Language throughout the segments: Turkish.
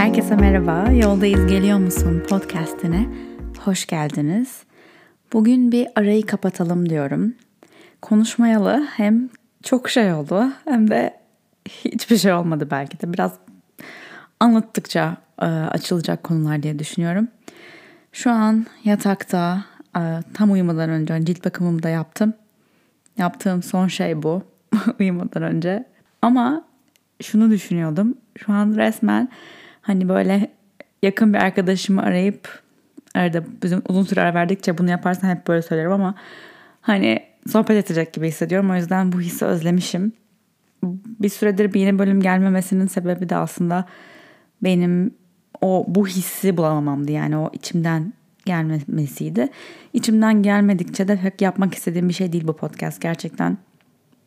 Herkese merhaba. Yoldayız geliyor musun podcast'ine hoş geldiniz. Bugün bir arayı kapatalım diyorum. Konuşmayalı hem çok şey oldu hem de hiçbir şey olmadı belki de. Biraz anlattıkça e, açılacak konular diye düşünüyorum. Şu an yatakta e, tam uyumadan önce cilt bakımımı da yaptım. Yaptığım son şey bu uyumadan önce. Ama şunu düşünüyordum. Şu an resmen hani böyle yakın bir arkadaşımı arayıp arada bizim uzun süre verdikçe bunu yaparsan hep böyle söylerim ama hani sohbet edecek gibi hissediyorum. O yüzden bu hissi özlemişim. Bir süredir bir yeni bölüm gelmemesinin sebebi de aslında benim o bu hissi bulamamamdı. Yani o içimden gelmesiydi. İçimden gelmedikçe de pek yapmak istediğim bir şey değil bu podcast. Gerçekten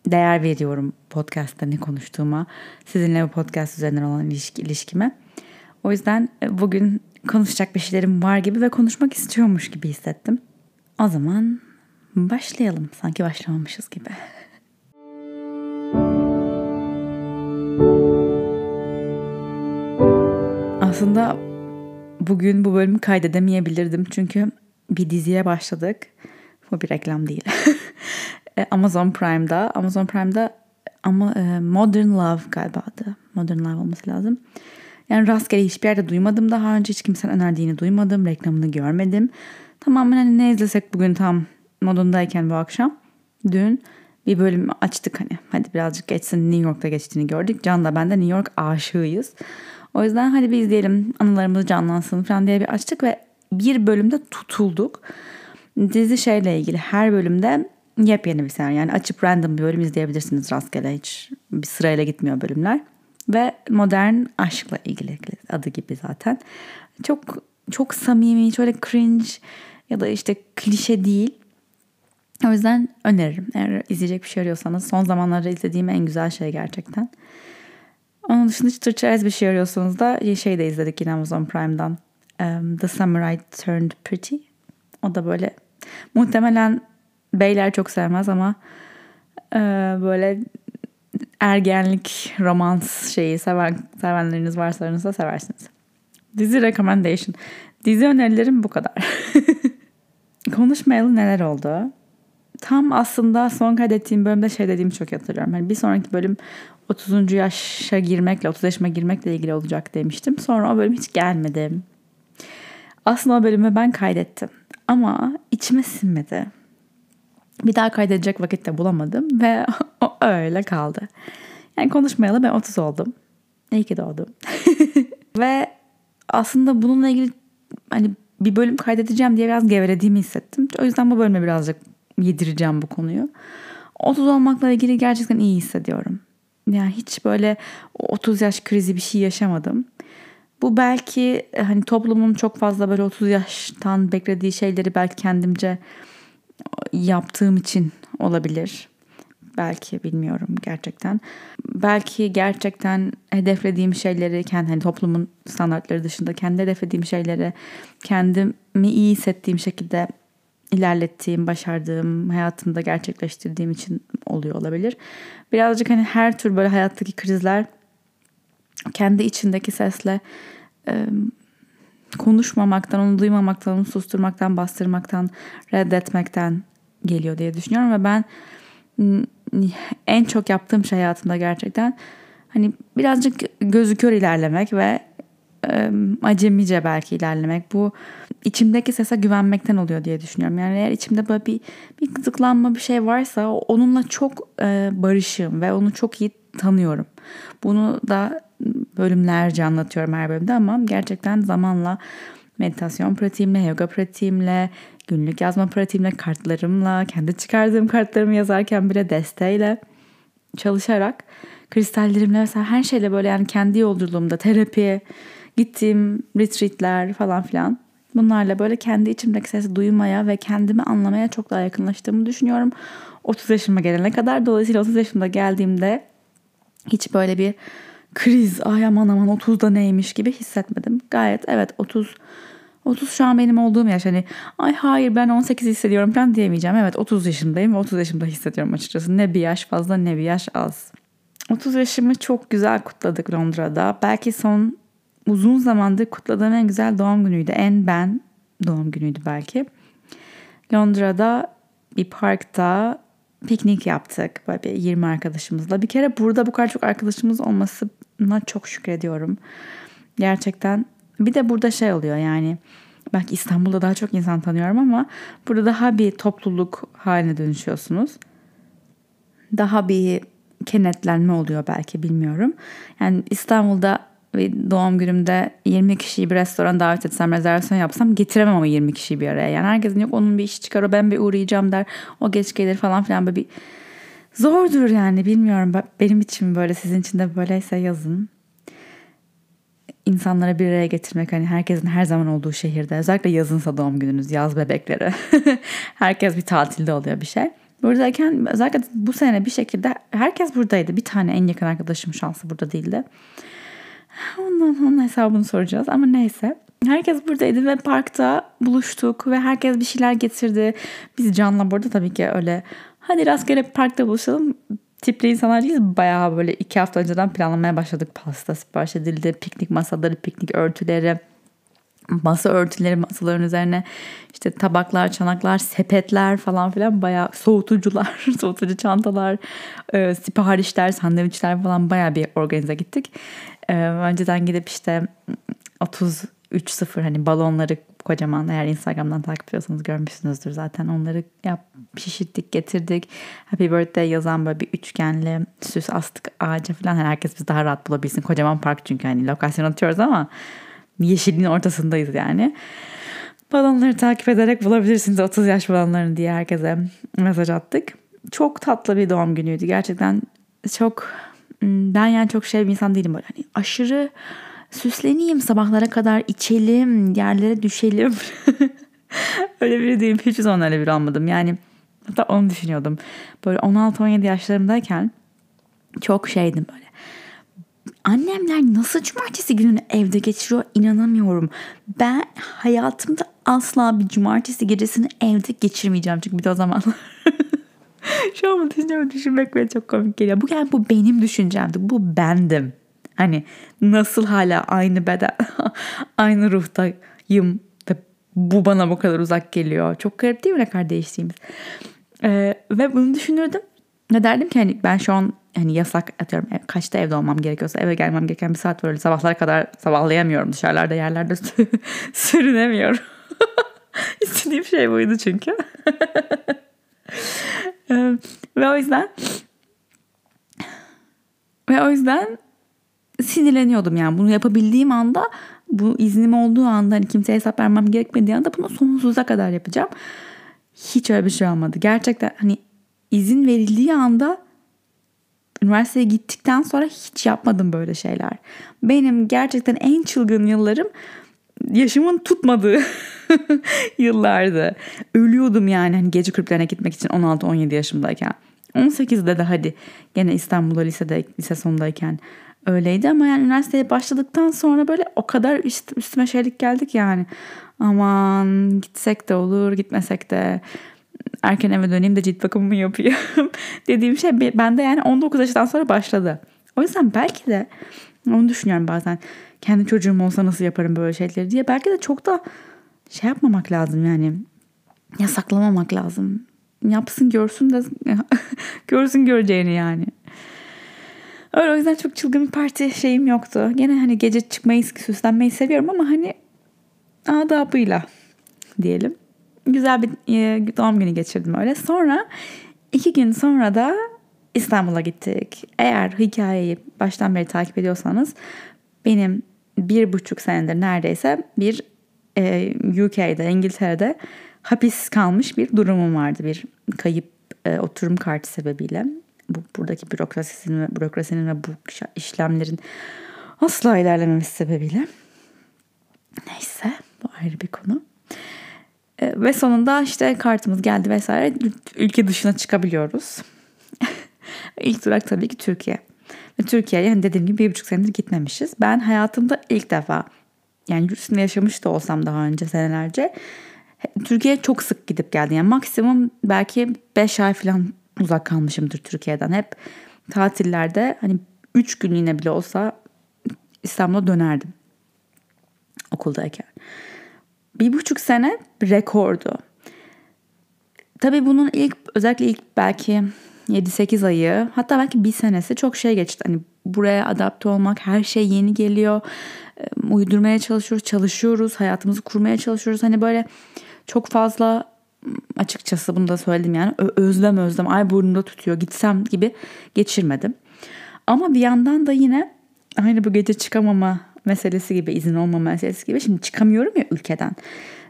değer veriyorum podcast'ta ne konuştuğuma, sizinle bu podcast üzerinden olan ilişki, ilişkime. O yüzden e, bugün konuşacak bir şeylerim var gibi ve konuşmak istiyormuş gibi hissettim. O zaman başlayalım. Sanki başlamamışız gibi. Aslında bugün bu bölümü kaydedemeyebilirdim çünkü bir diziye başladık. Bu bir reklam değil. E, Amazon Prime'da. Amazon Prime'da ama e, Modern Love galiba adı. Modern Love olması lazım. Yani rastgele hiçbir yerde duymadım daha önce. Hiç kimsenin önerdiğini duymadım. Reklamını görmedim. Tamamen hani ne izlesek bugün tam modundayken bu akşam. Dün bir bölüm açtık hani. Hadi birazcık geçsin New York'ta geçtiğini gördük. Can da ben de New York aşığıyız. O yüzden hadi bir izleyelim anılarımız canlansın falan diye bir açtık ve bir bölümde tutulduk. Dizi şeyle ilgili her bölümde yepyeni bir senaryo. Yani açıp random bir bölüm izleyebilirsiniz rastgele hiç bir sırayla gitmiyor bölümler. Ve modern aşkla ilgili adı gibi zaten. Çok çok samimi, şöyle cringe ya da işte klişe değil. O yüzden öneririm. Eğer izleyecek bir şey arıyorsanız son zamanlarda izlediğim en güzel şey gerçekten. Onun dışında hiç Türkçe bir şey arıyorsanız da şey de izledik yine Amazon Prime'dan. Um, The Summer I Turned Pretty. O da böyle muhtemelen beyler çok sevmez ama e, böyle ergenlik, romans şeyi seven, sevenleriniz varsa aranızda seversiniz. Dizi recommendation. Dizi önerilerim bu kadar. Konuşmayalı neler oldu? Tam aslında son kaydettiğim bölümde şey dediğimi çok hatırlıyorum. Yani bir sonraki bölüm 30. yaşa girmekle, 30 yaşıma girmekle ilgili olacak demiştim. Sonra o bölüm hiç gelmedi. Aslında o bölümü ben kaydettim. Ama içime sinmedi. Bir daha kaydedecek vakit de bulamadım ve o öyle kaldı. Yani konuşmayalı ben 30 oldum. İyi ki doğdum. ve aslında bununla ilgili hani bir bölüm kaydedeceğim diye biraz gevelediğimi hissettim. O yüzden bu bölüme birazcık yedireceğim bu konuyu. 30 olmakla ilgili gerçekten iyi hissediyorum. Yani hiç böyle 30 yaş krizi bir şey yaşamadım. Bu belki hani toplumun çok fazla böyle 30 yaştan beklediği şeyleri belki kendimce yaptığım için olabilir. Belki bilmiyorum gerçekten. Belki gerçekten hedeflediğim şeyleri kendi hani toplumun standartları dışında kendi hedeflediğim şeyleri kendimi iyi hissettiğim şekilde ilerlettiğim, başardığım, hayatımda gerçekleştirdiğim için oluyor olabilir. Birazcık hani her tür böyle hayattaki krizler kendi içindeki sesle konuşmamaktan, onu duymamaktan, onu susturmaktan, bastırmaktan, reddetmekten geliyor diye düşünüyorum ve ben en çok yaptığım şey hayatımda gerçekten hani birazcık gözü kör ilerlemek ve acemice belki ilerlemek. Bu içimdeki sese güvenmekten oluyor diye düşünüyorum. Yani eğer içimde böyle bir, bir kızıklanma bir şey varsa onunla çok e, barışığım ve onu çok iyi tanıyorum. Bunu da bölümlerce anlatıyorum her bölümde ama gerçekten zamanla meditasyon pratiğimle, yoga pratiğimle, günlük yazma pratiğimle, kartlarımla, kendi çıkardığım kartlarımı yazarken bile desteğiyle çalışarak kristallerimle mesela her şeyle böyle yani kendi yolculuğumda terapiye gittiğim retreatler falan filan bunlarla böyle kendi içimdeki sesi duymaya ve kendimi anlamaya çok daha yakınlaştığımı düşünüyorum. 30 yaşıma gelene kadar dolayısıyla 30 yaşımda geldiğimde hiç böyle bir kriz ay aman aman 30'da neymiş gibi hissetmedim. Gayet evet 30 30 şu an benim olduğum yaş hani ay hayır ben 18 hissediyorum falan diyemeyeceğim. Evet 30 yaşındayım ve 30 yaşımda hissediyorum açıkçası. Ne bir yaş fazla ne bir yaş az. 30 yaşımı çok güzel kutladık Londra'da. Belki son uzun zamandır kutladığım en güzel doğum günüydü. En ben doğum günüydü belki. Londra'da bir parkta piknik yaptık. Böyle bir 20 arkadaşımızla. Bir kere burada bu kadar çok arkadaşımız olmasına çok şükrediyorum. Gerçekten. Bir de burada şey oluyor yani. Belki İstanbul'da daha çok insan tanıyorum ama burada daha bir topluluk haline dönüşüyorsunuz. Daha bir kenetlenme oluyor belki bilmiyorum. Yani İstanbul'da bir doğum günümde 20 kişiyi bir restoran davet etsem, rezervasyon yapsam getiremem ama 20 kişiyi bir araya. Yani herkesin yok onun bir işi çıkar, o ben bir uğrayacağım der, o geç gelir falan filan böyle bir zordur yani bilmiyorum. Benim için böyle sizin için de böyleyse yazın. İnsanlara bir araya getirmek hani herkesin her zaman olduğu şehirde özellikle yazınsa doğum gününüz yaz bebekleri herkes bir tatilde oluyor bir şey. Buradayken özellikle bu sene bir şekilde herkes buradaydı. Bir tane en yakın arkadaşım şansı burada değildi. Ondan onun hesabını soracağız ama neyse. Herkes buradaydı ve parkta buluştuk ve herkes bir şeyler getirdi. Biz Can'la burada tabii ki öyle hadi rastgele parkta buluşalım tipli insanlar değiliz. Bayağı böyle iki hafta önceden planlamaya başladık. Pasta sipariş edildi, piknik masaları, piknik örtüleri, masa örtüleri masaların üzerine işte tabaklar, çanaklar, sepetler falan filan bayağı soğutucular, soğutucu çantalar, e, siparişler, sandviçler falan bayağı bir organize gittik. E, önceden gidip işte 33.0 hani balonları kocaman eğer Instagram'dan takip ediyorsanız görmüşsünüzdür zaten onları yap şişirttik getirdik. Happy birthday yazan böyle bir üçgenli süs astık ağaca falan hani herkes biz daha rahat bulabilsin. Kocaman park çünkü hani lokasyon atıyoruz ama yeşilliğin ortasındayız yani. Balonları takip ederek bulabilirsiniz 30 yaş balonlarını diye herkese mesaj attık. Çok tatlı bir doğum günüydü. Gerçekten çok hmm, ben yani çok şey bir insan değilim böyle hani aşırı süsleneyim sabahlara kadar içelim yerlere düşelim. öyle biri değilim. Hiç zaman öyle biri olmadım. Yani hatta onu düşünüyordum. Böyle 16-17 yaşlarımdayken çok şeydim böyle. Annemler nasıl cumartesi gününü evde geçiriyor inanamıyorum. Ben hayatımda asla bir cumartesi gecesini evde geçirmeyeceğim. Çünkü bir de o zaman şu an düşünüyorum düşünmek bile çok komik geliyor. Bu yani bu benim düşüncemdi. Bu bendim. Hani nasıl hala aynı beden, aynı ruhtayım ve bu bana bu kadar uzak geliyor. Çok garip değil mi ne kadar değiştiğimiz? Ee, ve bunu düşünürdüm. Ne derdim ki hani ben şu an hani yasak atıyorum kaçta evde olmam gerekiyorsa eve gelmem gereken bir saat var öyle sabahlara kadar sabahlayamıyorum dışarılarda yerlerde sürünemiyorum. İstediğim şey buydu çünkü. Ve o yüzden ve o yüzden sinirleniyordum yani bunu yapabildiğim anda bu iznim olduğu anda hani kimseye hesap vermem gerekmediği anda bunu sonsuza kadar yapacağım. Hiç öyle bir şey olmadı. Gerçekten hani izin verildiği anda üniversiteye gittikten sonra hiç yapmadım böyle şeyler. Benim gerçekten en çılgın yıllarım yaşımın tutmadığı yıllardı. Ölüyordum yani hani gece kulüplerine gitmek için 16-17 yaşımdayken. 18'de de hadi gene İstanbul'da lisede, lise sonundayken öyleydi ama yani üniversiteye başladıktan sonra böyle o kadar üst, üstüme şeylik geldik yani. Aman gitsek de olur gitmesek de erken eve döneyim de cilt bakımımı yapayım dediğim şey bende yani 19 yaşından sonra başladı. O yüzden belki de onu düşünüyorum bazen. Kendi çocuğum olsa nasıl yaparım böyle şeyleri diye. Belki de çok da şey yapmamak lazım yani. Yasaklamamak lazım. Yapsın görsün de görsün göreceğini yani. Öyle o yüzden çok çılgın bir parti şeyim yoktu. Gene hani gece çıkmayı, süslenmeyi seviyorum ama hani adabıyla diyelim. Güzel bir e, doğum günü geçirdim öyle. Sonra iki gün sonra da İstanbul'a gittik. Eğer hikayeyi baştan beri takip ediyorsanız benim bir buçuk senedir neredeyse bir e, UK'de, İngiltere'de hapis kalmış bir durumum vardı. Bir kayıp e, oturum kartı sebebiyle bu buradaki bürokrasinin ve bürokrasinin ve bu işlemlerin asla ilerlememesi sebebiyle. Neyse bu ayrı bir konu. E, ve sonunda işte kartımız geldi vesaire ülke dışına çıkabiliyoruz. İlk durak tabii ki Türkiye. Ve Türkiye'ye yani dediğim gibi bir buçuk senedir gitmemişiz. Ben hayatımda ilk defa yani yurt dışında yaşamış da olsam daha önce senelerce Türkiye'ye çok sık gidip geldim. Yani maksimum belki 5 ay falan uzak kalmışımdır Türkiye'den. Hep tatillerde hani 3 günlüğüne bile olsa İstanbul'a dönerdim. okuldayken. Bir buçuk sene rekordu. Tabii bunun ilk özellikle ilk belki 7-8 ayı hatta belki bir senesi çok şey geçti. Hani buraya adapte olmak her şey yeni geliyor. Uydurmaya çalışıyoruz, çalışıyoruz, hayatımızı kurmaya çalışıyoruz. Hani böyle çok fazla açıkçası bunu da söyledim yani özlem özlem ay burnumda tutuyor gitsem gibi geçirmedim. Ama bir yandan da yine aynı bu gece çıkamama meselesi gibi izin olmama meselesi gibi şimdi çıkamıyorum ya ülkeden.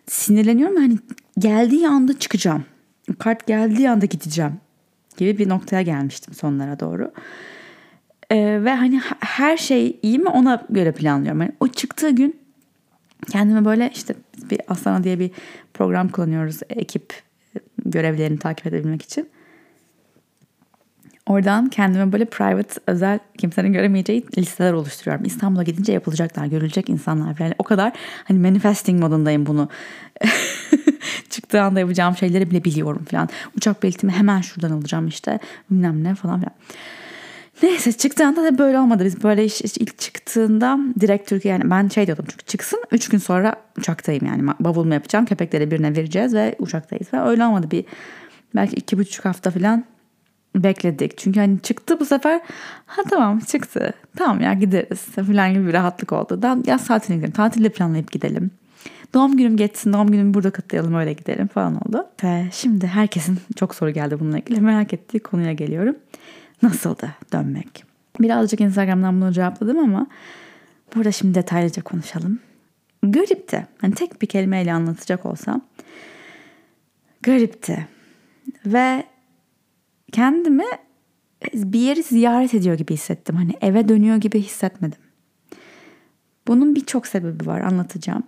Sinirleniyorum hani geldiği anda çıkacağım. Kart geldiği anda gideceğim gibi bir noktaya gelmiştim sonlara doğru. Ee, ve hani her şey iyi mi ona göre planlıyorum. Yani o çıktığı gün kendime böyle işte bir Asana diye bir program kullanıyoruz ekip görevlerini takip edebilmek için. Oradan kendime böyle private, özel, kimsenin göremeyeceği listeler oluşturuyorum. İstanbul'a gidince yapılacaklar, görülecek insanlar falan. O kadar hani manifesting modundayım bunu. Çıktığı anda yapacağım şeyleri bile biliyorum falan. Uçak biletimi hemen şuradan alacağım işte. Bilmem ne falan filan. Neyse çıktığında da böyle olmadı. Biz böyle iş, iş ilk çıktığında direkt Türkiye yani ben şey diyordum çünkü çıksın 3 gün sonra uçaktayım yani bavulumu yapacağım köpeklere birine vereceğiz ve uçaktayız ve öyle olmadı bir belki iki buçuk hafta falan bekledik. Çünkü hani çıktı bu sefer ha tamam çıktı tamam ya gideriz falan gibi bir rahatlık oldu. Daha yaz tatiline gidelim tatilde planlayıp gidelim. Doğum günüm geçsin doğum günümü burada kutlayalım öyle gidelim falan oldu. Ve şimdi herkesin çok soru geldi bununla ilgili merak ettiği konuya geliyorum. Nasıldı dönmek? Birazcık Instagram'dan bunu cevapladım ama burada şimdi detaylıca konuşalım. Garipti. Hani tek bir kelimeyle anlatacak olsam. Garipti. Ve kendimi bir yeri ziyaret ediyor gibi hissettim. Hani eve dönüyor gibi hissetmedim. Bunun birçok sebebi var anlatacağım.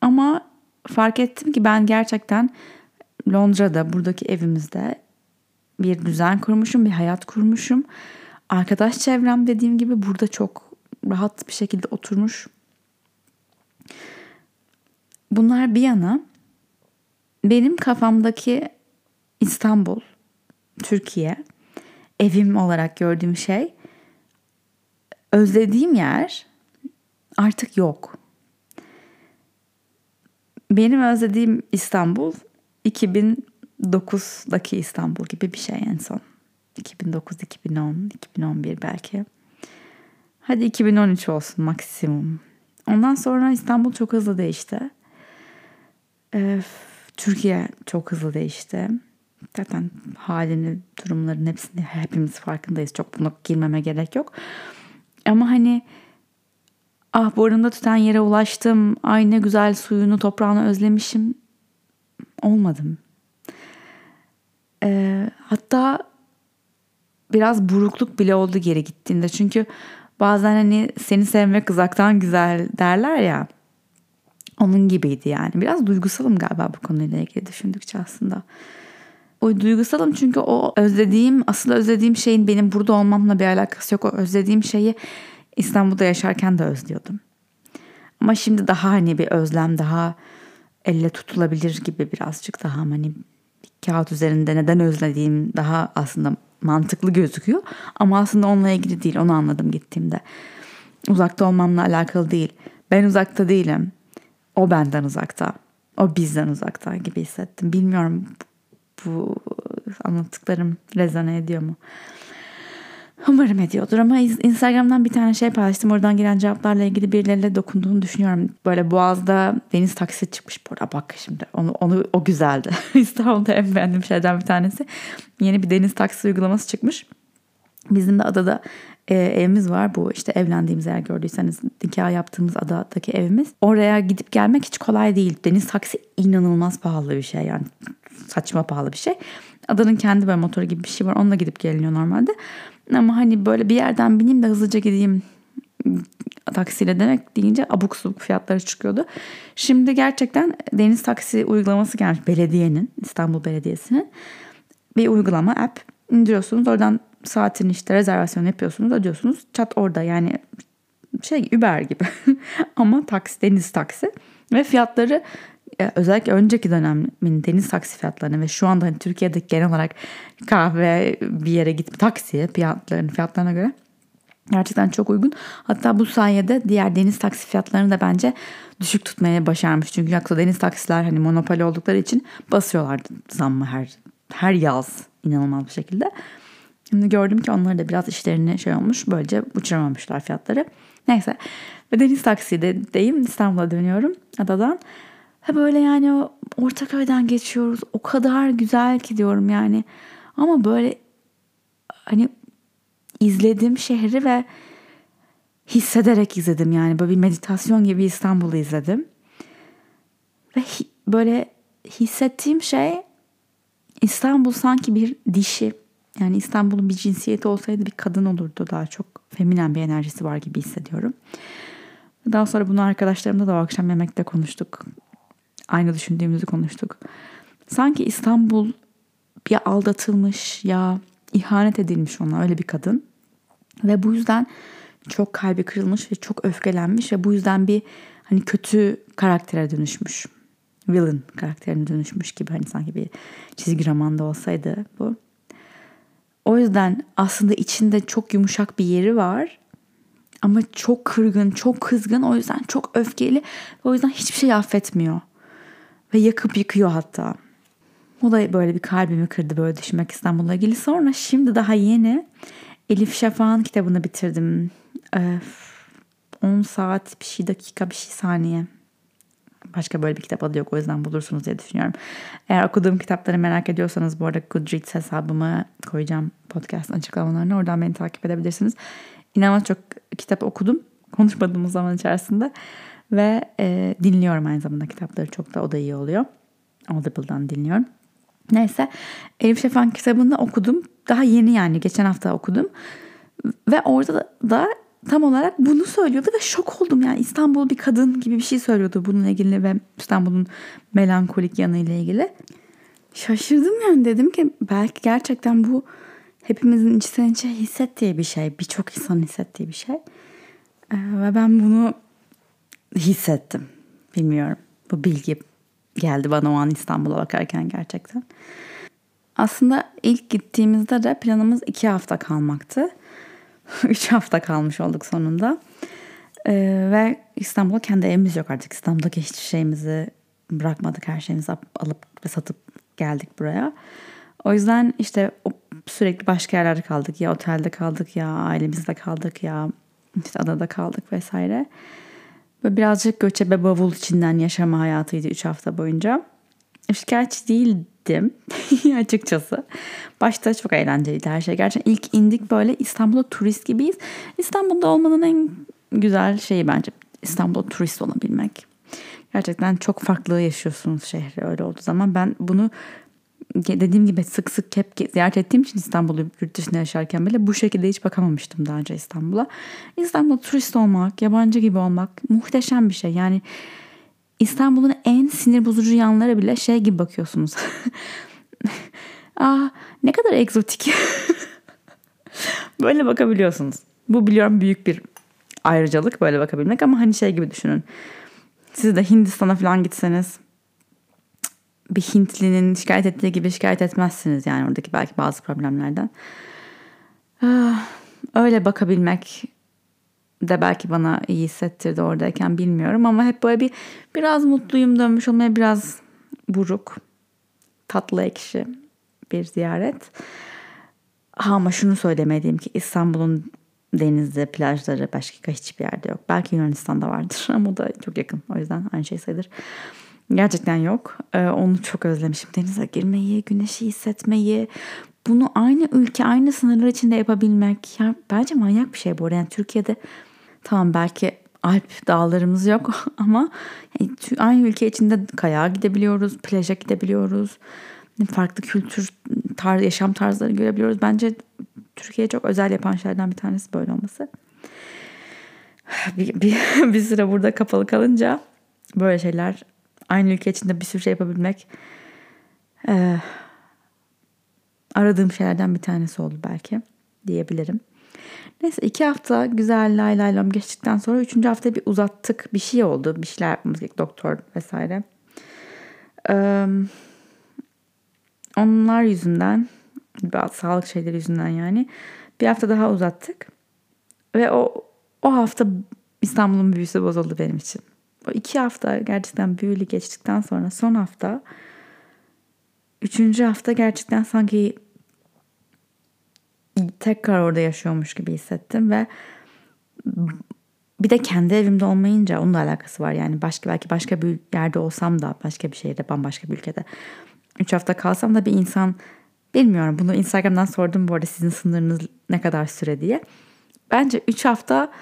Ama fark ettim ki ben gerçekten Londra'da buradaki evimizde bir düzen kurmuşum, bir hayat kurmuşum. Arkadaş çevrem dediğim gibi burada çok rahat bir şekilde oturmuş. Bunlar bir yana benim kafamdaki İstanbul, Türkiye, evim olarak gördüğüm şey özlediğim yer artık yok. Benim özlediğim İstanbul 2000 2009'daki İstanbul gibi bir şey en son. 2009, 2010, 2011 belki. Hadi 2013 olsun maksimum. Ondan sonra İstanbul çok hızlı değişti. Türkiye çok hızlı değişti. Zaten halini, durumların hepsini hepimiz farkındayız. Çok buna girmeme gerek yok. Ama hani ah burnumda tutan yere ulaştım. Ay ne güzel suyunu, toprağını özlemişim. Olmadım. E, hatta biraz burukluk bile oldu geri gittiğinde. Çünkü bazen hani seni sevmek uzaktan güzel derler ya. Onun gibiydi yani. Biraz duygusalım galiba bu konuyla ilgili düşündükçe aslında. O duygusalım çünkü o özlediğim, asıl özlediğim şeyin benim burada olmamla bir alakası yok. O özlediğim şeyi İstanbul'da yaşarken de özlüyordum. Ama şimdi daha hani bir özlem daha elle tutulabilir gibi birazcık daha hani kağıt üzerinde neden özlediğim daha aslında mantıklı gözüküyor. Ama aslında onunla ilgili değil onu anladım gittiğimde. Uzakta olmamla alakalı değil. Ben uzakta değilim. O benden uzakta. O bizden uzakta gibi hissettim. Bilmiyorum bu anlattıklarım rezone ediyor mu? Umarım ediyordur ama Instagram'dan bir tane şey paylaştım. Oradan gelen cevaplarla ilgili birileriyle dokunduğunu düşünüyorum. Böyle Boğaz'da deniz taksi çıkmış. Burada bak şimdi onu, onu o güzeldi. İstanbul'da en beğendiğim şeyden bir tanesi. Yeni bir deniz taksi uygulaması çıkmış. Bizim de adada e, evimiz var. Bu işte evlendiğimiz eğer gördüyseniz nikah yaptığımız adadaki evimiz. Oraya gidip gelmek hiç kolay değil. Deniz taksi inanılmaz pahalı bir şey yani. Saçma pahalı bir şey. Adanın kendi böyle motoru gibi bir şey var. Onunla gidip geliniyor normalde. Ama hani böyle bir yerden bineyim de hızlıca gideyim taksiyle demek deyince abuk subuk fiyatları çıkıyordu. Şimdi gerçekten deniz taksi uygulaması gelmiş belediyenin, İstanbul Belediyesi'nin bir uygulama app indiriyorsunuz. Oradan saatin işte rezervasyon yapıyorsunuz, ödüyorsunuz. Çat orada yani şey Uber gibi ama taksi, deniz taksi ve fiyatları özellikle önceki dönemin deniz taksi fiyatlarını ve şu anda hani Türkiye'de genel olarak kahve bir yere gitme taksiye fiyatların fiyatlarına göre Gerçekten çok uygun. Hatta bu sayede diğer deniz taksi fiyatlarını da bence düşük tutmaya başarmış. Çünkü yoksa deniz taksiler hani monopoli oldukları için basıyorlardı zammı her her yaz inanılmaz bir şekilde. Şimdi gördüm ki onları da biraz işlerini şey olmuş. Böylece uçuramamışlar fiyatları. Neyse. Ve deniz takside deyim İstanbul'a dönüyorum adadan. Ha böyle yani o Ortaköy'den geçiyoruz. O kadar güzel ki diyorum yani. Ama böyle hani izledim şehri ve hissederek izledim yani. Böyle bir meditasyon gibi İstanbul'u izledim. Ve hi- böyle hissettiğim şey İstanbul sanki bir dişi. Yani İstanbul'un bir cinsiyeti olsaydı bir kadın olurdu. Daha çok feminen bir enerjisi var gibi hissediyorum. Daha sonra bunu arkadaşlarımla da o akşam yemekte konuştuk. Aynı düşündüğümüzü konuştuk. Sanki İstanbul ya aldatılmış ya ihanet edilmiş ona öyle bir kadın. Ve bu yüzden çok kalbi kırılmış ve çok öfkelenmiş ve bu yüzden bir hani kötü karaktere dönüşmüş. Villain karakterine dönüşmüş gibi hani sanki bir çizgi romanda olsaydı bu. O yüzden aslında içinde çok yumuşak bir yeri var. Ama çok kırgın, çok kızgın. O yüzden çok öfkeli. O yüzden hiçbir şey affetmiyor. Ve yakıp yıkıyor hatta. Bu da böyle bir kalbimi kırdı böyle düşünmek İstanbul'la ilgili. Sonra şimdi daha yeni Elif Şafak'ın kitabını bitirdim. Öf, 10 saat bir şey dakika bir şey saniye. Başka böyle bir kitap adı yok o yüzden bulursunuz diye düşünüyorum. Eğer okuduğum kitapları merak ediyorsanız bu arada Goodreads hesabımı koyacağım podcast'ın açıklamalarını. Oradan beni takip edebilirsiniz. İnanılmaz çok kitap okudum konuşmadığımız zaman içerisinde. Ve e, dinliyorum aynı zamanda kitapları çok da o da iyi oluyor. Audible'dan dinliyorum. Neyse Elif Şafak'ın kitabını okudum. Daha yeni yani geçen hafta okudum. Ve orada da tam olarak bunu söylüyordu ve şok oldum yani İstanbul bir kadın gibi bir şey söylüyordu bununla ilgili ve İstanbul'un melankolik yanıyla ilgili. Şaşırdım yani dedim ki belki gerçekten bu hepimizin içten içe hissettiği bir şey. Birçok insan hissettiği bir şey. Ee, ve ben bunu hissettim. Bilmiyorum. Bu bilgi geldi bana o an İstanbul'a bakarken gerçekten. Aslında ilk gittiğimizde de planımız iki hafta kalmaktı. üç hafta kalmış olduk sonunda. Ee, ve İstanbul'a kendi evimiz yok artık. İstanbul'daki hiçbir şeyimizi bırakmadık. Her şeyimizi alıp ve satıp geldik buraya. O yüzden işte sürekli başka yerlerde kaldık. Ya otelde kaldık ya ailemizde kaldık ya işte adada kaldık vesaire. Ve birazcık göçebe bavul içinden yaşama hayatıydı 3 hafta boyunca. Şikayetçi değildim açıkçası. Başta çok eğlenceliydi her şey. Gerçekten ilk indik böyle İstanbul'da turist gibiyiz. İstanbul'da olmanın en güzel şeyi bence İstanbul'da turist olabilmek. Gerçekten çok farklı yaşıyorsunuz şehri öyle olduğu zaman. Ben bunu dediğim gibi sık sık hep ziyaret ettiğim için İstanbul'u yurt dışında yaşarken bile bu şekilde hiç bakamamıştım daha önce İstanbul'a. İstanbul'da turist olmak, yabancı gibi olmak muhteşem bir şey. Yani İstanbul'un en sinir bozucu yanları bile şey gibi bakıyorsunuz. Aa ne kadar egzotik. böyle bakabiliyorsunuz. Bu biliyorum büyük bir ayrıcalık böyle bakabilmek ama hani şey gibi düşünün. Siz de Hindistan'a falan gitseniz bir Hintlinin şikayet ettiği gibi şikayet etmezsiniz yani oradaki belki bazı problemlerden. Ah, öyle bakabilmek de belki bana iyi hissettirdi oradayken bilmiyorum ama hep böyle bir biraz mutluyum dönmüş olmaya biraz buruk, tatlı ekşi bir ziyaret. Ha, ama şunu söylemediğim ki İstanbul'un denizde, plajları başka hiçbir yerde yok. Belki Yunanistan'da vardır ama o da çok yakın. O yüzden aynı şey sayılır. Gerçekten yok. Ee, onu çok özlemişim. Denize girmeyi, güneşi hissetmeyi. Bunu aynı ülke, aynı sınırlar içinde yapabilmek. Ya bence manyak bir şey bu arada. Yani Türkiye'de tamam belki Alp dağlarımız yok ama yani aynı ülke içinde kayağa gidebiliyoruz, plaja gidebiliyoruz. Farklı kültür, tarz, yaşam tarzları görebiliyoruz. Bence Türkiye çok özel yapan şeylerden bir tanesi böyle olması. Bir, bir, bir süre burada kapalı kalınca böyle şeyler aynı ülke içinde bir sürü şey yapabilmek e, aradığım şeylerden bir tanesi oldu belki diyebilirim. Neyse iki hafta güzel lay lay lam geçtikten sonra üçüncü hafta bir uzattık. Bir şey oldu. Bir şeyler yapmamız gerek. Doktor vesaire. Ee, onlar yüzünden bazı sağlık şeyleri yüzünden yani bir hafta daha uzattık. Ve o o hafta İstanbul'un büyüsü bozuldu benim için. İki hafta gerçekten büyülü geçtikten sonra son hafta üçüncü hafta gerçekten sanki tekrar orada yaşıyormuş gibi hissettim ve bir de kendi evimde olmayınca onun alakası var. Yani başka belki başka bir yerde olsam da başka bir şehirde bambaşka bir ülkede 3 hafta kalsam da bir insan bilmiyorum bunu Instagram'dan sordum bu arada sizin sınırınız ne kadar süre diye. Bence 3 hafta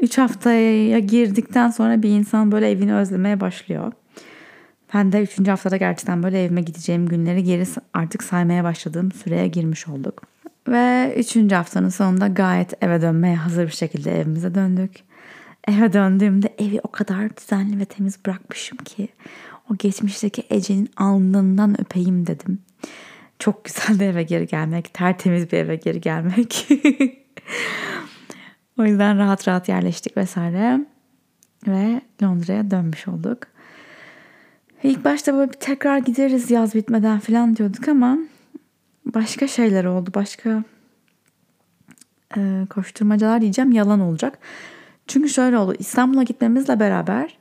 3 haftaya girdikten sonra bir insan böyle evini özlemeye başlıyor. Ben de 3. haftada gerçekten böyle evime gideceğim günleri geri artık saymaya başladığım süreye girmiş olduk. Ve 3. haftanın sonunda gayet eve dönmeye hazır bir şekilde evimize döndük. Eve döndüğümde evi o kadar düzenli ve temiz bırakmışım ki o geçmişteki Ece'nin alnından öpeyim dedim. Çok güzel bir eve geri gelmek, tertemiz bir eve geri gelmek. o yüzden rahat rahat yerleştik vesaire. Ve Londra'ya dönmüş olduk. İlk başta böyle bir tekrar gideriz yaz bitmeden falan diyorduk ama başka şeyler oldu. Başka e, koşturmacalar diyeceğim yalan olacak. Çünkü şöyle oldu. İstanbul'a gitmemizle beraber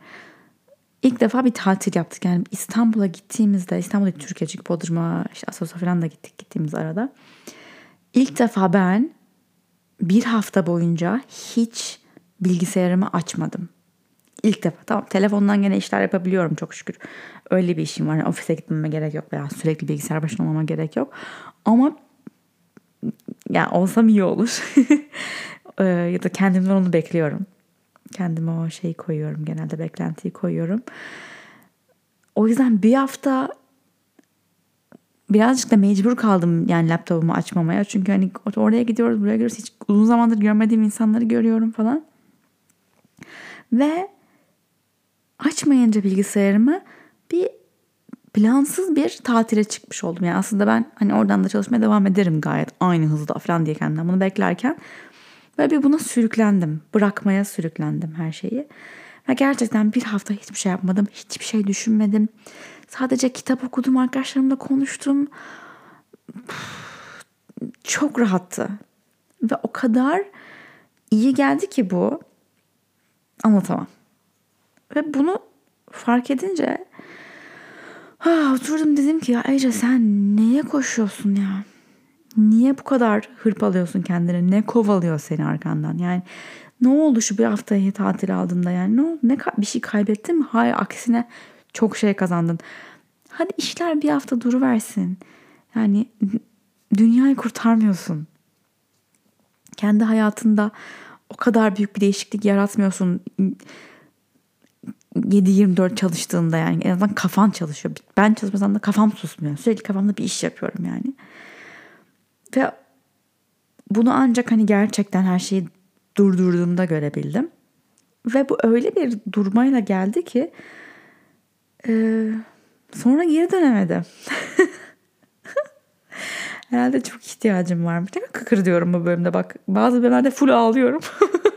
ilk defa bir tatil yaptık. Yani İstanbul'a gittiğimizde İstanbul'a Türkiye çünkü Bodrum'a işte Asos'a falan da gittik gittiğimiz arada. İlk defa ben bir hafta boyunca hiç bilgisayarımı açmadım. İlk defa tamam telefondan gene işler yapabiliyorum çok şükür. Öyle bir işim var. Yani ofise gitmeme gerek yok veya sürekli bilgisayar başında olmama gerek yok. Ama yani olsam iyi olur. Ee, ya da kendimden onu bekliyorum. Kendime o şeyi koyuyorum. Genelde beklentiyi koyuyorum. O yüzden bir hafta birazcık da mecbur kaldım yani laptopumu açmamaya. Çünkü hani oraya gidiyoruz buraya gidiyoruz. Hiç uzun zamandır görmediğim insanları görüyorum falan. Ve açmayınca bilgisayarımı bir plansız bir tatile çıkmış oldum. Yani aslında ben hani oradan da çalışmaya devam ederim gayet aynı hızda falan diye kendimden bunu beklerken ve bir buna sürüklendim. Bırakmaya sürüklendim her şeyi. Ve gerçekten bir hafta hiçbir şey yapmadım. Hiçbir şey düşünmedim. Sadece kitap okudum, arkadaşlarımla konuştum. Çok rahattı. Ve o kadar iyi geldi ki bu. Anlatamam. Ve bunu fark edince ha, oturdum dedim ki ya Ece sen neye koşuyorsun ya? Niye bu kadar hırpalıyorsun kendini? Ne kovalıyor seni arkandan? Yani ne oldu şu bir haftayı tatil aldığında yani ne oldu? Ne bir şey kaybettin mi? Hayır aksine çok şey kazandın. Hadi işler bir hafta duruversin. Yani dünyayı kurtarmıyorsun. Kendi hayatında o kadar büyük bir değişiklik yaratmıyorsun. 7-24 çalıştığında yani en azından kafan çalışıyor. Ben çalışmasam da kafam susmuyor. Sürekli kafamda bir iş yapıyorum yani. Ve bunu ancak hani gerçekten her şeyi durdurduğumda görebildim. Ve bu öyle bir durmayla geldi ki e, sonra geri dönemedim. Herhalde çok ihtiyacım varmış. Ne kıkır diyorum bu bölümde bak. Bazı bölümlerde full ağlıyorum.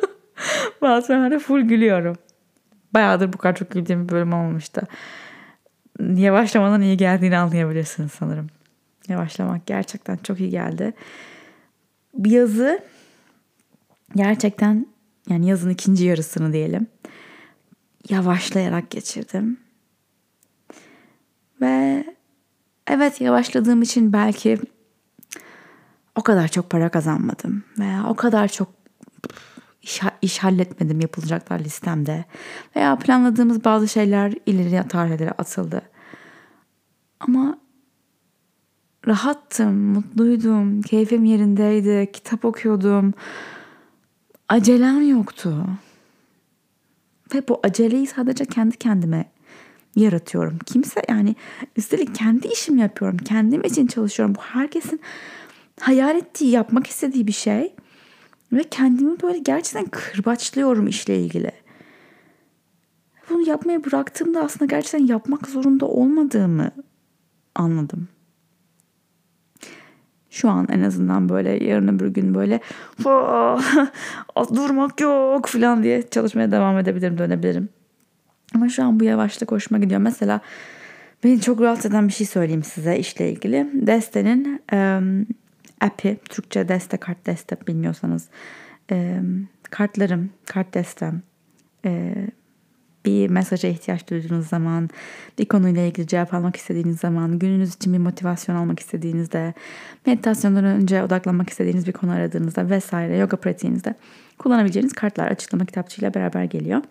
Bazı bölümlerde full gülüyorum. Bayağıdır bu kadar çok güldüğüm bir bölüm olmamıştı. Yavaşlamadan iyi geldiğini anlayabilirsiniz sanırım. Yavaşlamak gerçekten çok iyi geldi. Bir yazı gerçekten yani yazın ikinci yarısını diyelim yavaşlayarak geçirdim. Ve evet yavaşladığım için belki o kadar çok para kazanmadım veya o kadar çok iş, iş halletmedim yapılacaklar listemde veya planladığımız bazı şeyler ileri tarihlere atıldı. Ama rahattım, mutluydum, keyfim yerindeydi, kitap okuyordum. Acelem yoktu. Ve bu aceleyi sadece kendi kendime yaratıyorum. Kimse yani üstelik kendi işimi yapıyorum. Kendim için çalışıyorum. Bu herkesin hayal ettiği, yapmak istediği bir şey. Ve kendimi böyle gerçekten kırbaçlıyorum işle ilgili. Bunu yapmaya bıraktığımda aslında gerçekten yapmak zorunda olmadığımı anladım. Şu an en azından böyle yarın öbür gün böyle durmak yok falan diye çalışmaya devam edebilirim, dönebilirim. Ama şu an bu yavaşlık hoşuma gidiyor. Mesela beni çok rahatsız eden bir şey söyleyeyim size işle ilgili. Deste'nin um, app'i, Türkçe Deste, kart Deste bilmiyorsanız um, kartlarım, kart destem, e, bir mesaja ihtiyaç duyduğunuz zaman, bir konuyla ilgili cevap almak istediğiniz zaman, gününüz için bir motivasyon almak istediğinizde, meditasyondan önce odaklanmak istediğiniz bir konu aradığınızda vesaire, yoga pratiğinizde kullanabileceğiniz kartlar açıklama kitapçığıyla beraber geliyor.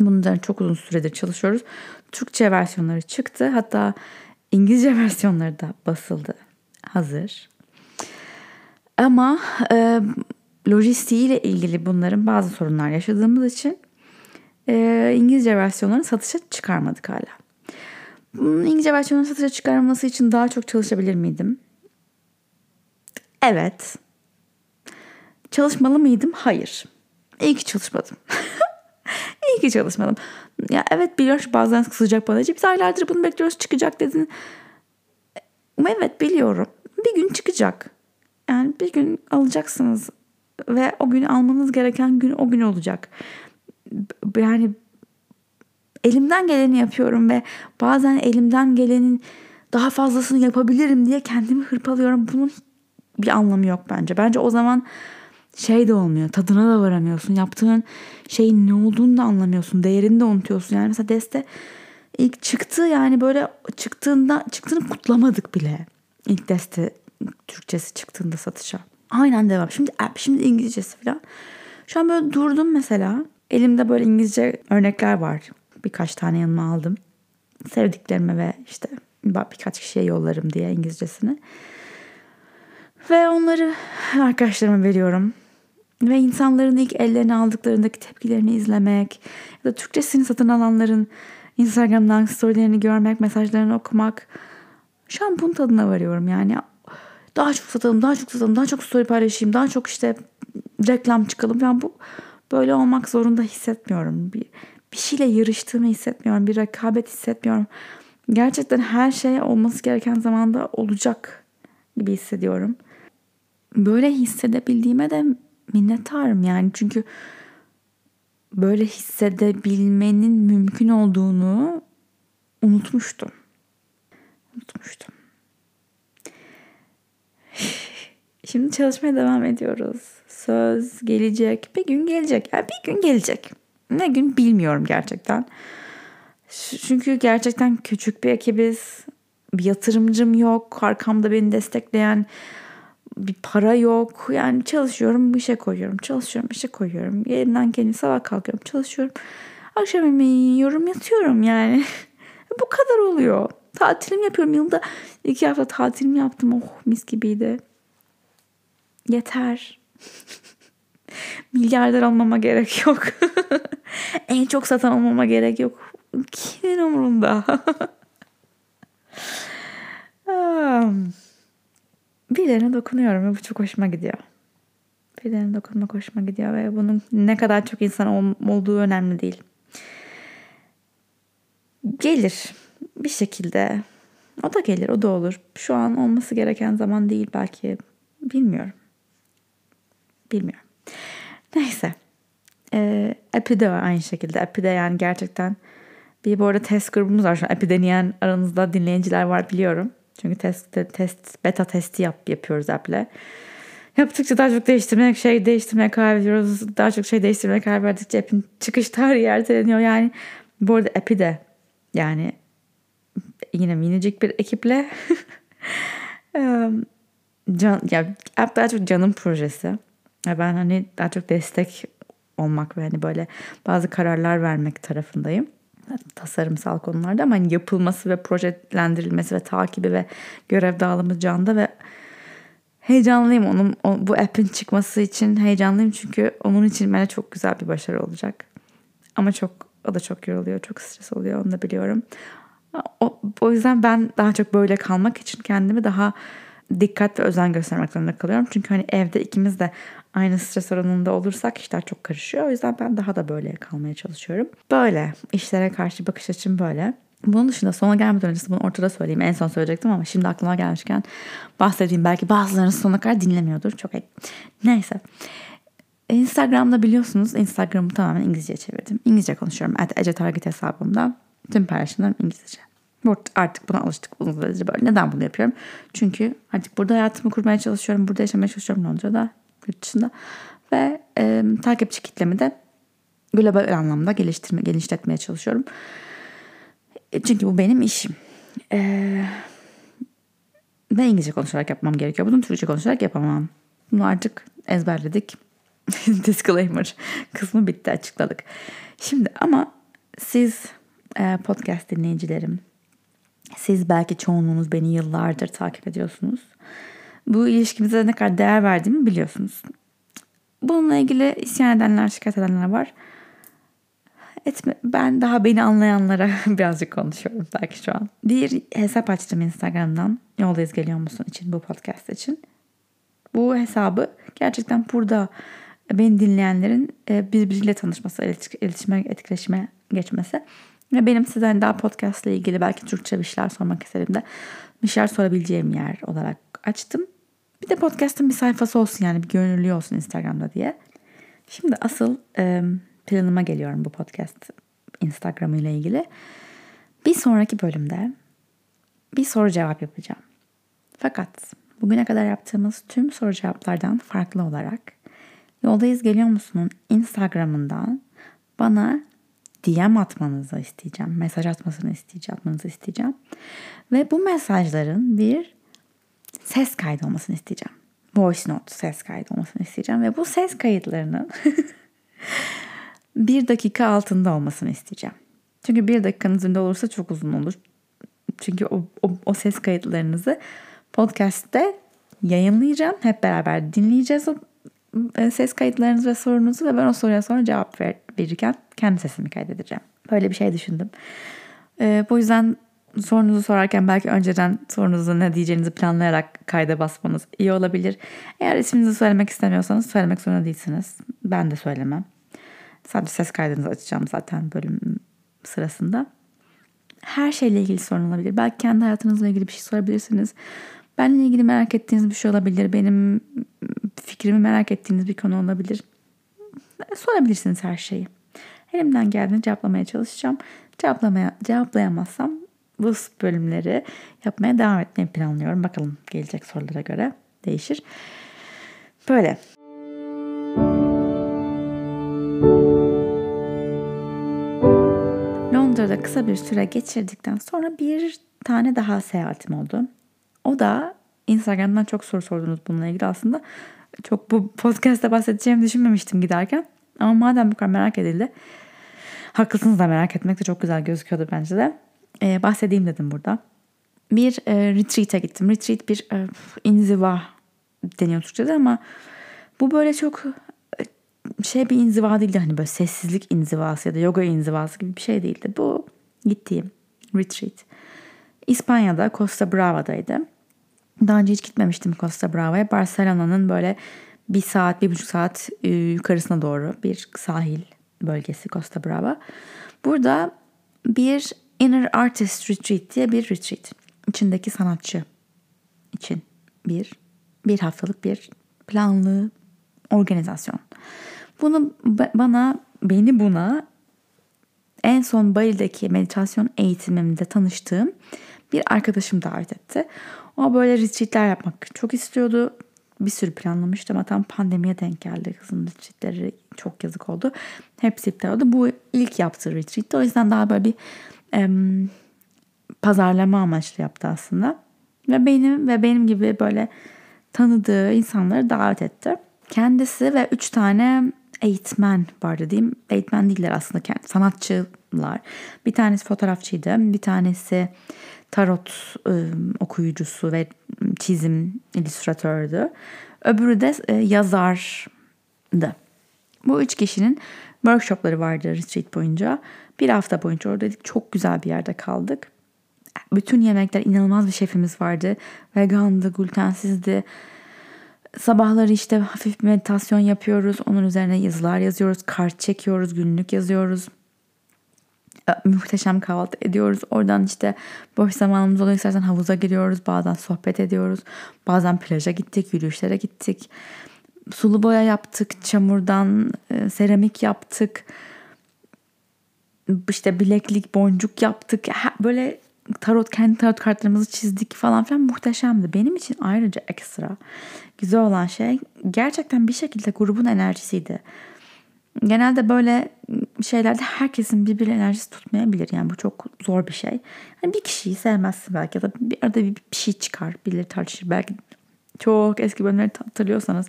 Bunların çok uzun süredir çalışıyoruz. Türkçe versiyonları çıktı. Hatta İngilizce versiyonları da basıldı. Hazır. Ama e, lojistiğiyle ilgili bunların bazı sorunlar yaşadığımız için e, İngilizce versiyonlarını satışa çıkarmadık hala. Bunun İngilizce versiyonunu satışa çıkarması için daha çok çalışabilir miydim? Evet. Çalışmalı mıydım? Hayır. İyi ki çalışmadım. İyi ki çalışmadım. Ya evet biliyorum bazen kızacak bana. Biz aylardır bunu bekliyoruz çıkacak dedin. Evet biliyorum. Bir gün çıkacak. Yani bir gün alacaksınız ve o gün almanız gereken gün o gün olacak. Yani elimden geleni yapıyorum ve bazen elimden gelenin daha fazlasını yapabilirim diye kendimi hırpalıyorum. Bunun bir anlamı yok bence. Bence o zaman şey de olmuyor. Tadına da varamıyorsun. Yaptığın şeyin ne olduğunu da anlamıyorsun. Değerini de unutuyorsun. Yani mesela Deste ilk çıktı yani böyle çıktığında çıktığını kutlamadık bile. İlk Deste Türkçesi çıktığında satışa. Aynen devam. Şimdi app, şimdi İngilizcesi falan. Şu an böyle durdum mesela. Elimde böyle İngilizce örnekler var. Birkaç tane yanıma aldım. Sevdiklerime ve işte birkaç kişiye yollarım diye İngilizcesini. Ve onları arkadaşlarıma veriyorum. Ve insanların ilk ellerine aldıklarındaki tepkilerini izlemek ya da Türkçesini satın alanların Instagram'dan storylerini görmek, mesajlarını okumak. Şu an bunun tadına varıyorum yani. Daha çok satalım, daha çok satalım, daha çok story paylaşayım, daha çok işte reklam çıkalım. Yani bu böyle olmak zorunda hissetmiyorum. Bir, bir şeyle yarıştığımı hissetmiyorum. Bir rekabet hissetmiyorum. Gerçekten her şey olması gereken zamanda olacak gibi hissediyorum. Böyle hissedebildiğime de minnettarım yani çünkü böyle hissedebilmenin mümkün olduğunu unutmuştum. Unutmuştum. Şimdi çalışmaya devam ediyoruz. Söz gelecek. Bir gün gelecek. Yani bir gün gelecek. Ne gün bilmiyorum gerçekten. Çünkü gerçekten küçük bir ekibiz. Bir yatırımcım yok. Arkamda beni destekleyen bir para yok. Yani çalışıyorum bir şey koyuyorum. Çalışıyorum bir şey koyuyorum. Elimden kendi sabah kalkıyorum çalışıyorum. Akşam yemeği yiyorum yatıyorum yani. Bu kadar oluyor. Tatilim yapıyorum. Yılda iki hafta tatilimi yaptım. Oh mis gibiydi. Yeter. Milyarder olmama gerek yok. en çok satan olmama gerek yok. Kimin umurunda? Birilerine dokunuyorum ve bu çok hoşuma gidiyor. Birilerine dokunmak hoşuma gidiyor ve bunun ne kadar çok insan olduğu önemli değil. Gelir bir şekilde. O da gelir, o da olur. Şu an olması gereken zaman değil belki. Bilmiyorum. Bilmiyorum. Neyse. Ee, Epi de var aynı şekilde. Epi de yani gerçekten bir bu arada test grubumuz var. Şu an Epi deneyen aranızda dinleyiciler var biliyorum. Çünkü test, test beta testi yap, yapıyoruz app'le. Yaptıkça daha çok değiştirmeye, şey değiştirmeye karar veriyoruz. Daha çok şey değiştirmeye karar verdikçe app'in çıkış tarihi erteleniyor. Yani bu arada app'i de yani yine minicik bir ekiple can, ya app daha çok canım projesi. Ben hani daha çok destek olmak ve hani böyle bazı kararlar vermek tarafındayım tasarımsal konularda ama hani yapılması ve projelendirilmesi ve takibi ve görev dağılımı canda ve heyecanlıyım onun bu app'in çıkması için heyecanlıyım çünkü onun için bence çok güzel bir başarı olacak. Ama çok o da çok yoruluyor, çok stres oluyor onu da biliyorum. O, o yüzden ben daha çok böyle kalmak için kendimi daha dikkat ve özen göstermek zorunda kalıyorum. Çünkü hani evde ikimiz de aynı stres oranında olursak işler çok karışıyor. O yüzden ben daha da böyle kalmaya çalışıyorum. Böyle işlere karşı bakış açım böyle. Bunun dışında sona gelmeden önce bunu ortada söyleyeyim. En son söyleyecektim ama şimdi aklıma gelmişken bahsedeyim. Belki bazılarınız sonuna kadar dinlemiyordur. Çok iyi. Neyse. Instagram'da biliyorsunuz Instagram'ı tamamen İngilizce çevirdim. İngilizce konuşuyorum. At Ece Target hesabımda. Tüm paylaşımlarım İngilizce. Artık buna alıştık uzun süredir böyle. Neden bunu yapıyorum? Çünkü artık burada hayatımı kurmaya çalışıyorum. Burada yaşamaya çalışıyorum Londra'da, yurt dışında. Ve e, takipçi kitlemi de global anlamda geliştirme, genişletmeye çalışıyorum. E, çünkü bu benim işim. Ee, ve İngilizce konuşarak yapmam gerekiyor. Bunu Türkçe konuşarak yapamam. Bunu artık ezberledik. Disclaimer kısmı bitti açıkladık. Şimdi ama siz e, podcast dinleyicilerim, siz belki çoğunluğunuz beni yıllardır takip ediyorsunuz. Bu ilişkimize ne kadar değer verdiğimi biliyorsunuz. Bununla ilgili isyan edenler, şikayet edenler var. Etme, ben daha beni anlayanlara birazcık konuşuyorum belki şu an. Bir hesap açtım Instagram'dan. Yoldayız geliyor musun için bu podcast için. Bu hesabı gerçekten burada beni dinleyenlerin e, birbiriyle tanışması, iletişime, etkileşime geçmesi. Ve benim size daha podcast ile ilgili belki Türkçe bir şeyler sormak istediğimde bir şeyler sorabileceğim yer olarak açtım. Bir de podcast'ın bir sayfası olsun yani bir gönüllü olsun Instagram'da diye. Şimdi asıl planıma geliyorum bu podcast Instagram ile ilgili. Bir sonraki bölümde bir soru cevap yapacağım. Fakat bugüne kadar yaptığımız tüm soru cevaplardan farklı olarak Yoldayız geliyor musunun Instagram'ından bana DM atmanızı isteyeceğim. Mesaj atmasını isteyeceğim, atmanızı isteyeceğim. Ve bu mesajların bir ses kaydı olmasını isteyeceğim. Voice note ses kaydı olmasını isteyeceğim. Ve bu ses kayıtlarının bir dakika altında olmasını isteyeceğim. Çünkü bir dakikanın üzerinde olursa çok uzun olur. Çünkü o, o, o ses kayıtlarınızı podcast'te yayınlayacağım. Hep beraber dinleyeceğiz o e, ses kayıtlarınızı ve sorunuzu ve ben o soruya sonra cevap ver, verirken kendi sesimi kaydedeceğim. Böyle bir şey düşündüm. E, bu yüzden sorunuzu sorarken belki önceden sorunuzu ne diyeceğinizi planlayarak kayda basmanız iyi olabilir. Eğer isminizi söylemek istemiyorsanız söylemek zorunda değilsiniz. Ben de söylemem. Sadece ses kaydınızı açacağım zaten bölüm sırasında. Her şeyle ilgili sorun olabilir. Belki kendi hayatınızla ilgili bir şey sorabilirsiniz. Benle ilgili merak ettiğiniz bir şey olabilir. Benim fikrimi merak ettiğiniz bir konu olabilir. Sorabilirsiniz her şeyi. Elimden geldiğince cevaplamaya çalışacağım. Cevaplamaya, cevaplayamazsam bu bölümleri yapmaya devam etmeyi planlıyorum. Bakalım gelecek sorulara göre değişir. Böyle. Londra'da kısa bir süre geçirdikten sonra bir tane daha seyahatim oldu. O da Instagram'dan çok soru sordunuz bununla ilgili aslında. Çok bu podcast'ta bahsedeceğimi düşünmemiştim giderken. Ama madem bu kadar merak edildi. Haklısınız da merak etmek de çok güzel gözüküyordu bence de. Ee, bahsedeyim dedim burada. Bir e, retreat'e gittim. Retreat bir e, inziva deniyor Türkçe'de ama bu böyle çok e, şey bir inziva değildi. Hani böyle sessizlik inzivası ya da yoga inzivası gibi bir şey değildi. Bu gittiğim retreat. İspanya'da Costa Brava'daydı. Daha önce hiç gitmemiştim Costa Brava'ya. Barcelona'nın böyle bir saat, bir buçuk saat e, yukarısına doğru bir sahil bölgesi Costa Brava. Burada bir Inner Artist Retreat diye bir retreat. İçindeki sanatçı için bir bir haftalık bir planlı organizasyon. Bunu bana beni buna en son Bali'deki meditasyon eğitimimde tanıştığım bir arkadaşım davet etti. O böyle retreatler yapmak çok istiyordu. Bir sürü planlamıştı ama tam pandemiye denk geldi. Kızın retreatleri çok yazık oldu. Hepsi iptal oldu. Bu ilk yaptığı retreatti. O yüzden daha böyle bir em, pazarlama amaçlı yaptı aslında. Ve benim ve benim gibi böyle tanıdığı insanları davet etti. Kendisi ve üç tane eğitmen vardı diyeyim. Eğitmen değiller aslında sanatçılar. Bir tanesi fotoğrafçıydı. Bir tanesi tarot e, okuyucusu ve çizim illüstratördü. Öbürü de e, yazardı. Bu üç kişinin workshopları vardı retreat boyunca. Bir hafta boyunca oradaydık. Çok güzel bir yerde kaldık. Bütün yemekler inanılmaz bir şefimiz vardı. Vegandı, glutensizdi. Sabahları işte hafif bir meditasyon yapıyoruz. Onun üzerine yazılar yazıyoruz. Kart çekiyoruz, günlük yazıyoruz. Muhteşem kahvaltı ediyoruz. Oradan işte boş zamanımız oluyor istersen havuza giriyoruz. Bazen sohbet ediyoruz. Bazen plaja gittik, yürüyüşlere gittik. Sulu boya yaptık, çamurdan e, seramik yaptık. İşte bileklik, boncuk yaptık. Böyle tarot kendi tarot kartlarımızı çizdik falan filan muhteşemdi. Benim için ayrıca ekstra güzel olan şey gerçekten bir şekilde grubun enerjisiydi. Genelde böyle şeylerde herkesin birbiri enerjisi tutmayabilir. Yani bu çok zor bir şey. Yani bir kişiyi sevmezsin belki ya da bir arada bir, bir şey çıkar. Birileri tartışır. Belki çok eski bölümleri hatırlıyorsanız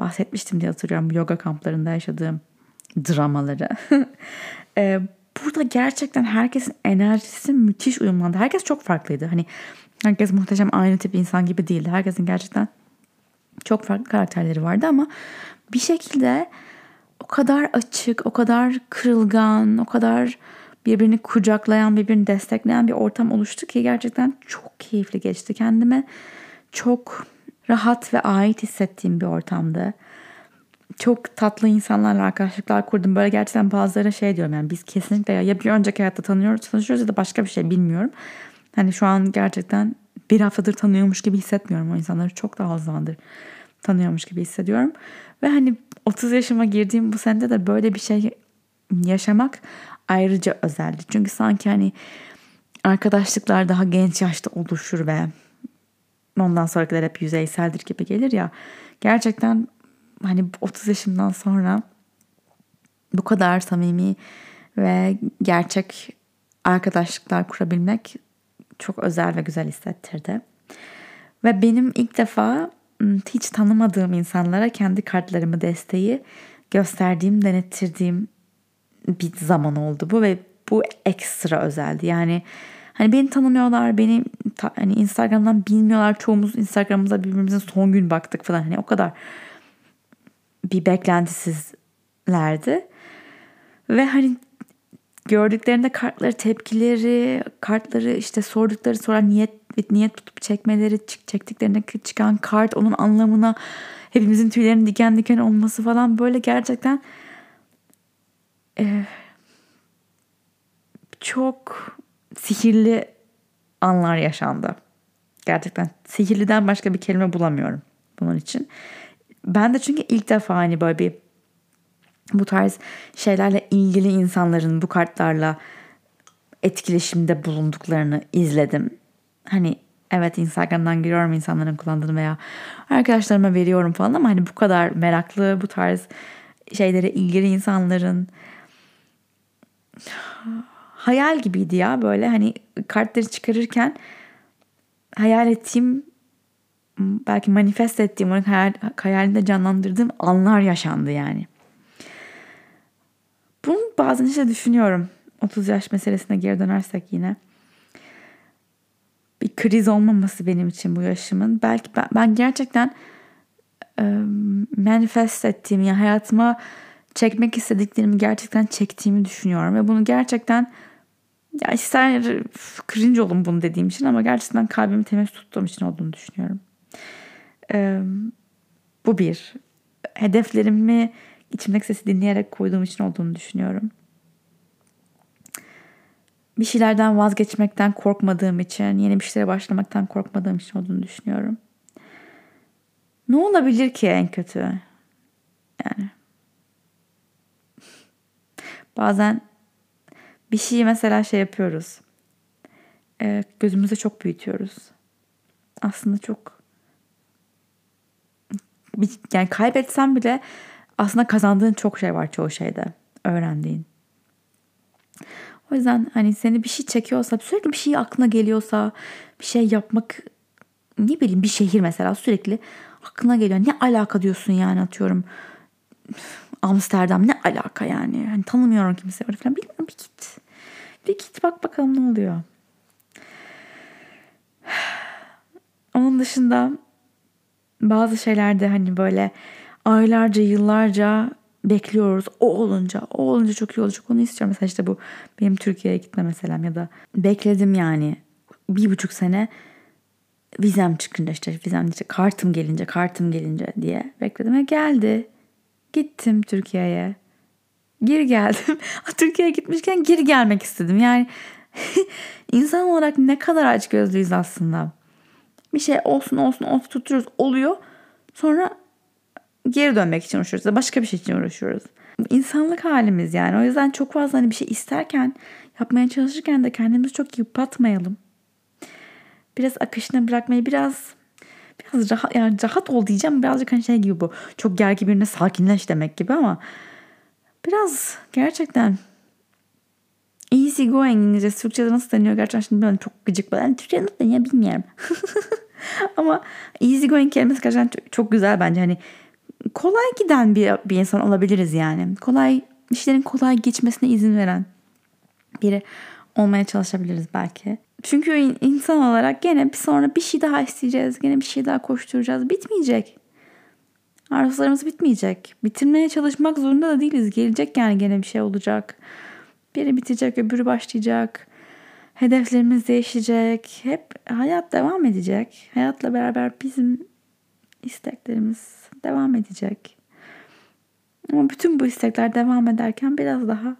bahsetmiştim diye hatırlıyorum. Yoga kamplarında yaşadığım dramaları. burada gerçekten herkesin enerjisi müthiş uyumlandı. Herkes çok farklıydı. Hani herkes muhteşem aynı tip insan gibi değildi. Herkesin gerçekten çok farklı karakterleri vardı ama bir şekilde o kadar açık, o kadar kırılgan, o kadar birbirini kucaklayan, birbirini destekleyen bir ortam oluştu ki gerçekten çok keyifli geçti. Kendime çok rahat ve ait hissettiğim bir ortamdı. Çok tatlı insanlarla arkadaşlıklar kurdum. Böyle gerçekten bazıları şey diyorum yani biz kesinlikle ya bir önceki hayatta tanıyoruz, tanışıyoruz ya da başka bir şey bilmiyorum. Hani şu an gerçekten bir haftadır tanıyormuş gibi hissetmiyorum o insanları. Çok daha az zamandır tanıyormuş gibi hissediyorum. Ve hani 30 yaşıma girdiğim bu senede de böyle bir şey yaşamak ayrıca özeldi. Çünkü sanki hani arkadaşlıklar daha genç yaşta oluşur ve ondan sonrakiler hep yüzeyseldir gibi gelir ya. Gerçekten hani 30 yaşımdan sonra bu kadar samimi ve gerçek arkadaşlıklar kurabilmek çok özel ve güzel hissettirdi. Ve benim ilk defa hiç tanımadığım insanlara kendi kartlarımı desteği gösterdiğim, denettirdiğim bir zaman oldu bu ve bu ekstra özeldi. Yani hani beni tanımıyorlar, beni hani Instagram'dan bilmiyorlar. Çoğumuz Instagram'ımıza birbirimizin son gün baktık falan. Hani o kadar bir beklentisizlerdi. Ve hani gördüklerinde kartları tepkileri, kartları işte sordukları sorular niyet niyet tutup çekmeleri, çektiklerinde çıkan kart onun anlamına hepimizin tüylerinin diken diken olması falan böyle gerçekten e, çok sihirli anlar yaşandı. Gerçekten sihirliden başka bir kelime bulamıyorum bunun için. Ben de çünkü ilk defa hani böyle bir bu tarz şeylerle ilgili insanların bu kartlarla etkileşimde bulunduklarını izledim. Hani evet Instagram'dan giriyorum insanların kullandığını veya arkadaşlarıma veriyorum falan ama hani bu kadar meraklı bu tarz şeylere ilgili insanların hayal gibiydi ya böyle hani kartları çıkarırken hayal ettiğim belki manifest ettiğim onu hayal, hayalimde canlandırdığım anlar yaşandı yani. Bunu bazen işte düşünüyorum. 30 yaş meselesine geri dönersek yine. Bir kriz olmaması benim için bu yaşımın. Belki ben, ben gerçekten e, manifest ettiğim yani hayatıma çekmek istediklerimi gerçekten çektiğimi düşünüyorum. Ve bunu gerçekten ya ister cringe olun bunu dediğim için ama gerçekten kalbimi temiz tuttuğum için olduğunu düşünüyorum. E, bu bir. Hedeflerimi içimdeki sesi dinleyerek koyduğum için olduğunu düşünüyorum. Bir şeylerden vazgeçmekten korkmadığım için, yeni bir şeylere başlamaktan korkmadığım için olduğunu düşünüyorum. Ne olabilir ki en kötü? Yani bazen bir şeyi mesela şey yapıyoruz. Gözümüzde çok büyütüyoruz. Aslında çok yani kaybetsem bile aslında kazandığın çok şey var çoğu şeyde. Öğrendiğin. O yüzden hani seni bir şey çekiyorsa, sürekli bir şey aklına geliyorsa, bir şey yapmak ne bileyim bir şehir mesela sürekli aklına geliyor. Ne alaka diyorsun yani atıyorum. Amsterdam ne alaka yani. Hani tanımıyorum kimse orada falan. Bilmiyorum bir git. Bir git bak bakalım ne oluyor. Onun dışında bazı şeylerde hani böyle aylarca yıllarca bekliyoruz. O olunca, o olunca çok iyi olacak. Onu istiyorum. Mesela işte bu benim Türkiye'ye gitme meselem ya da bekledim yani bir buçuk sene vizem çıkınca işte vizem işte kartım gelince kartım gelince diye bekledim ve geldi. Gittim Türkiye'ye. Geri geldim. Türkiye'ye gitmişken geri gelmek istedim. Yani insan olarak ne kadar aç gözlüyüz aslında. Bir şey olsun olsun olsun tutuyoruz oluyor. Sonra geri dönmek için uğraşıyoruz. Başka bir şey için uğraşıyoruz. İnsanlık halimiz yani. O yüzden çok fazla hani bir şey isterken, yapmaya çalışırken de kendimizi çok yıpratmayalım. Biraz akışına bırakmayı biraz biraz rahat yani rahat ol diyeceğim. Birazcık hani şey gibi bu. Çok gergin birine sakinleş demek gibi ama biraz gerçekten easy going İngilizce. Türkçe'de nasıl deniyor gerçekten şimdi ben çok gıcık. Ben Türkçe'de nasıl deniyor bilmiyorum. ama easy going kelimesi gerçekten çok güzel bence. Hani kolay giden bir, bir insan olabiliriz yani. Kolay işlerin kolay geçmesine izin veren biri olmaya çalışabiliriz belki. Çünkü insan olarak gene bir sonra bir şey daha isteyeceğiz. Gene bir şey daha koşturacağız. Bitmeyecek. Arzularımız bitmeyecek. Bitirmeye çalışmak zorunda da değiliz. Gelecek yani gene bir şey olacak. Biri bitecek, öbürü başlayacak. Hedeflerimiz değişecek. Hep hayat devam edecek. Hayatla beraber bizim isteklerimiz devam edecek. Ama bütün bu istekler devam ederken biraz daha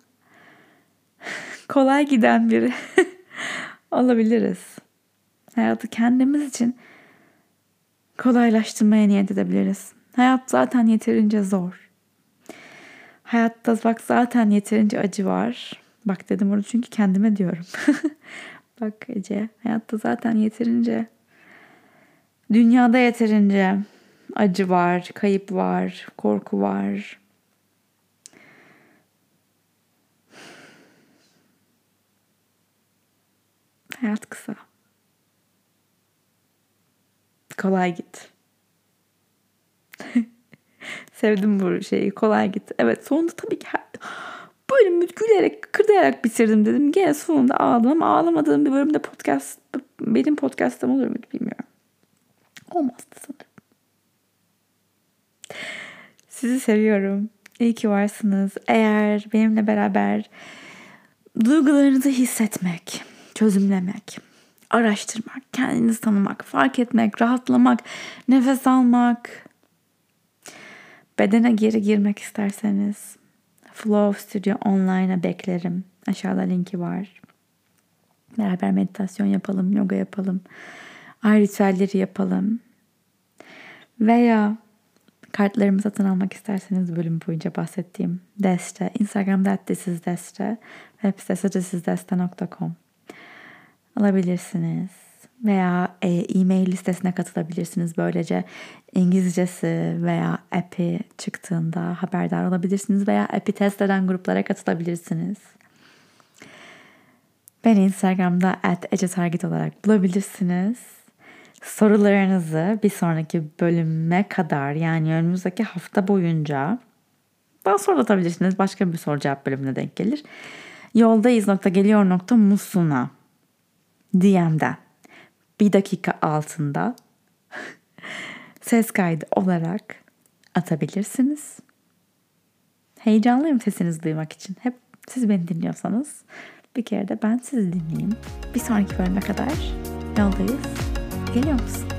kolay giden biri olabiliriz. Hayatı kendimiz için kolaylaştırmaya niyet edebiliriz. Hayat zaten yeterince zor. Hayatta bak zaten yeterince acı var. Bak dedim onu çünkü kendime diyorum. bak Ece hayatta zaten yeterince dünyada yeterince acı var, kayıp var, korku var. Hayat kısa. Kolay git. Sevdim bu şeyi. Kolay git. Evet sonunda tabii ki bölümü gülerek, kırdayarak bitirdim dedim. Gene sonunda ağladım ama ağlamadığım bir bölümde podcast benim podcastım olur mu bilmiyorum. Olmazdı sanırım. Sizi seviyorum. İyi ki varsınız. Eğer benimle beraber duygularınızı hissetmek, çözümlemek, araştırmak, kendinizi tanımak, fark etmek, rahatlamak, nefes almak, bedene geri girmek isterseniz Flow Studio Online'a beklerim. Aşağıda linki var. Beraber meditasyon yapalım, yoga yapalım, ay ritüelleri yapalım. Veya Kartlarımı satın almak isterseniz bölüm boyunca bahsettiğim Deste, Instagram'da Deste, web sitesi thisizdeste.com alabilirsiniz. Veya e, e-mail listesine katılabilirsiniz. Böylece İngilizcesi veya app'i çıktığında haberdar olabilirsiniz. Veya app'i test eden gruplara katılabilirsiniz. Beni Instagram'da at Ece olarak bulabilirsiniz sorularınızı bir sonraki bölüme kadar yani önümüzdeki hafta boyunca bana soru. Başka bir soru cevap bölümüne denk gelir. Yoldayız nokta geliyor nokta musuna DM'den bir dakika altında ses kaydı olarak atabilirsiniz. Heyecanlıyım sesinizi duymak için. Hep siz beni dinliyorsanız bir kere de ben sizi dinleyeyim. Bir sonraki bölüme kadar yoldayız. Geliyor musun?